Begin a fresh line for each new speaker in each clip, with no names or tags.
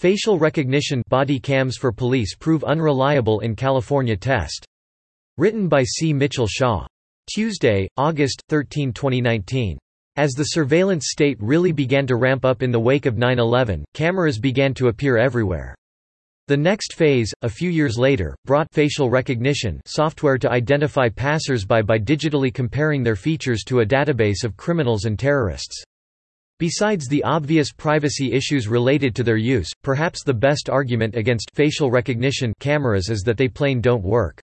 Facial recognition body cams for police prove unreliable in California test. Written by C. Mitchell Shaw. Tuesday, August 13, 2019. As the surveillance state really began to ramp up in the wake of 9-11, cameras began to appear everywhere. The next phase, a few years later, brought facial recognition software to identify passers-by by digitally comparing their features to a database of criminals and terrorists. Besides the obvious privacy issues related to their use, perhaps the best argument against facial recognition cameras is that they plain don't work.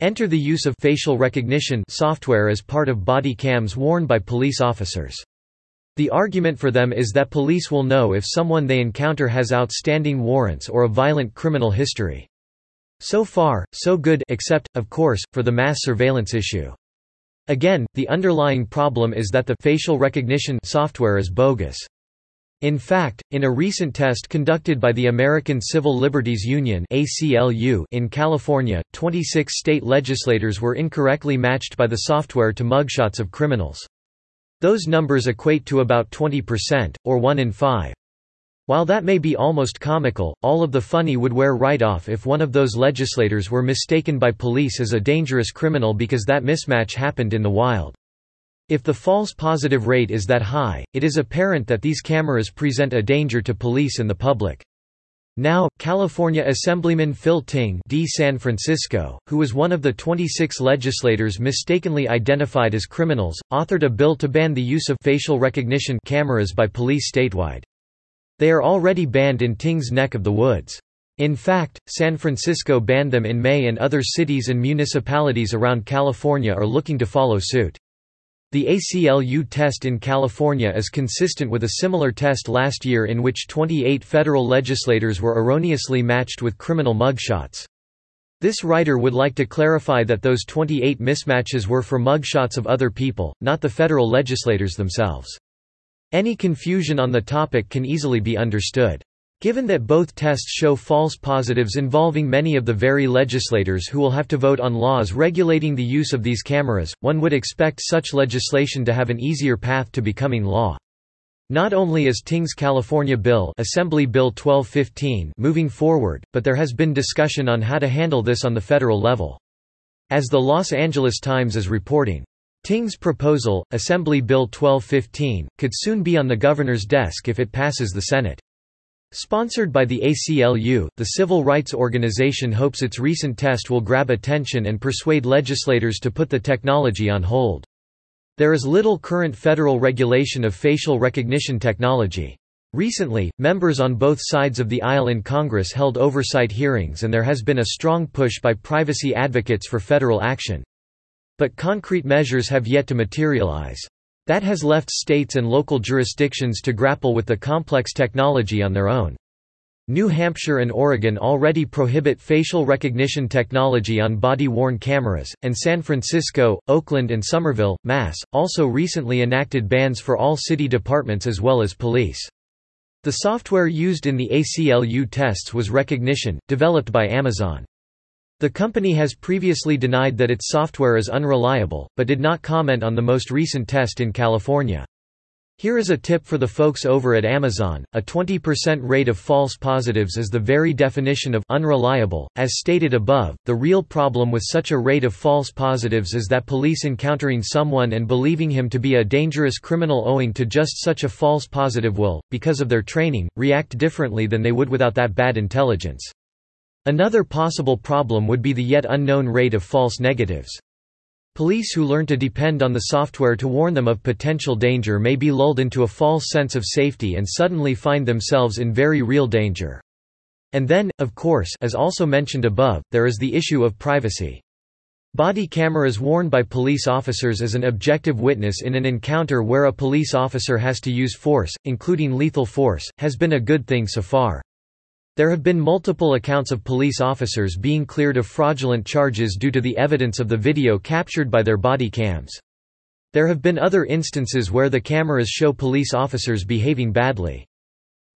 Enter the use of facial recognition software as part of body cams worn by police officers. The argument for them is that police will know if someone they encounter has outstanding warrants or a violent criminal history. So far, so good except, of course, for the mass surveillance issue. Again, the underlying problem is that the facial recognition software is bogus. In fact, in a recent test conducted by the American Civil Liberties Union in California, 26 state legislators were incorrectly matched by the software to mugshots of criminals. Those numbers equate to about 20%, or 1 in 5. While that may be almost comical, all of the funny would wear right off if one of those legislators were mistaken by police as a dangerous criminal because that mismatch happened in the wild. If the false positive rate is that high, it is apparent that these cameras present a danger to police and the public. Now, California Assemblyman Phil Ting D. San Francisco, who was one of the 26 legislators mistakenly identified as criminals, authored a bill to ban the use of facial recognition cameras by police statewide. They are already banned in Ting's neck of the woods. In fact, San Francisco banned them in May and other cities and municipalities around California are looking to follow suit. The ACLU test in California is consistent with a similar test last year in which 28 federal legislators were erroneously matched with criminal mugshots. This writer would like to clarify that those 28 mismatches were for mugshots of other people, not the federal legislators themselves. Any confusion on the topic can easily be understood. Given that both tests show false positives involving many of the very legislators who will have to vote on laws regulating the use of these cameras, one would expect such legislation to have an easier path to becoming law. Not only is Ting's California bill Assembly Bill 1215 moving forward, but there has been discussion on how to handle this on the federal level. As the Los Angeles Times is reporting, Ting's proposal, Assembly Bill 1215, could soon be on the governor's desk if it passes the Senate. Sponsored by the ACLU, the civil rights organization hopes its recent test will grab attention and persuade legislators to put the technology on hold. There is little current federal regulation of facial recognition technology. Recently, members on both sides of the aisle in Congress held oversight hearings and there has been a strong push by privacy advocates for federal action. But concrete measures have yet to materialize. That has left states and local jurisdictions to grapple with the complex technology on their own. New Hampshire and Oregon already prohibit facial recognition technology on body-worn cameras, and San Francisco, Oakland and Somerville, Mass., also recently enacted bans for all city departments as well as police. The software used in the ACLU tests was Rekognition, developed by Amazon. The company has previously denied that its software is unreliable, but did not comment on the most recent test in California. Here is a tip for the folks over at Amazon, a 20% rate of false positives is the very definition of unreliable. As stated above, the real problem with such a rate of false positives is that police encountering someone and believing him to be a dangerous criminal owing to just such a false positive will, because of their training, react differently than they would without that bad intelligence. Another possible problem would be the yet unknown rate of false negatives. Police who learn to depend on the software to warn them of potential danger may be lulled into a false sense of safety and suddenly find themselves in very real danger. And then, of course as also mentioned above, there is the issue of privacy. Body cameras worn by police officers as an objective witness in an encounter where a police officer has to use force, including lethal force, has been a good thing so far. There have been multiple accounts of police officers being cleared of fraudulent charges due to the evidence of the video captured by their body cams. There have been other instances where the cameras show police officers behaving badly.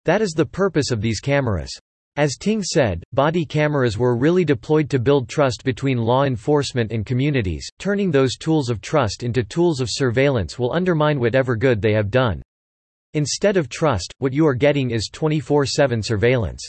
That is the purpose of these cameras. As Ting said, body cameras were really deployed to build trust between law enforcement and communities, turning those tools of trust into tools of surveillance will undermine whatever good they have done. Instead of trust, what you are getting is 24-7 surveillance.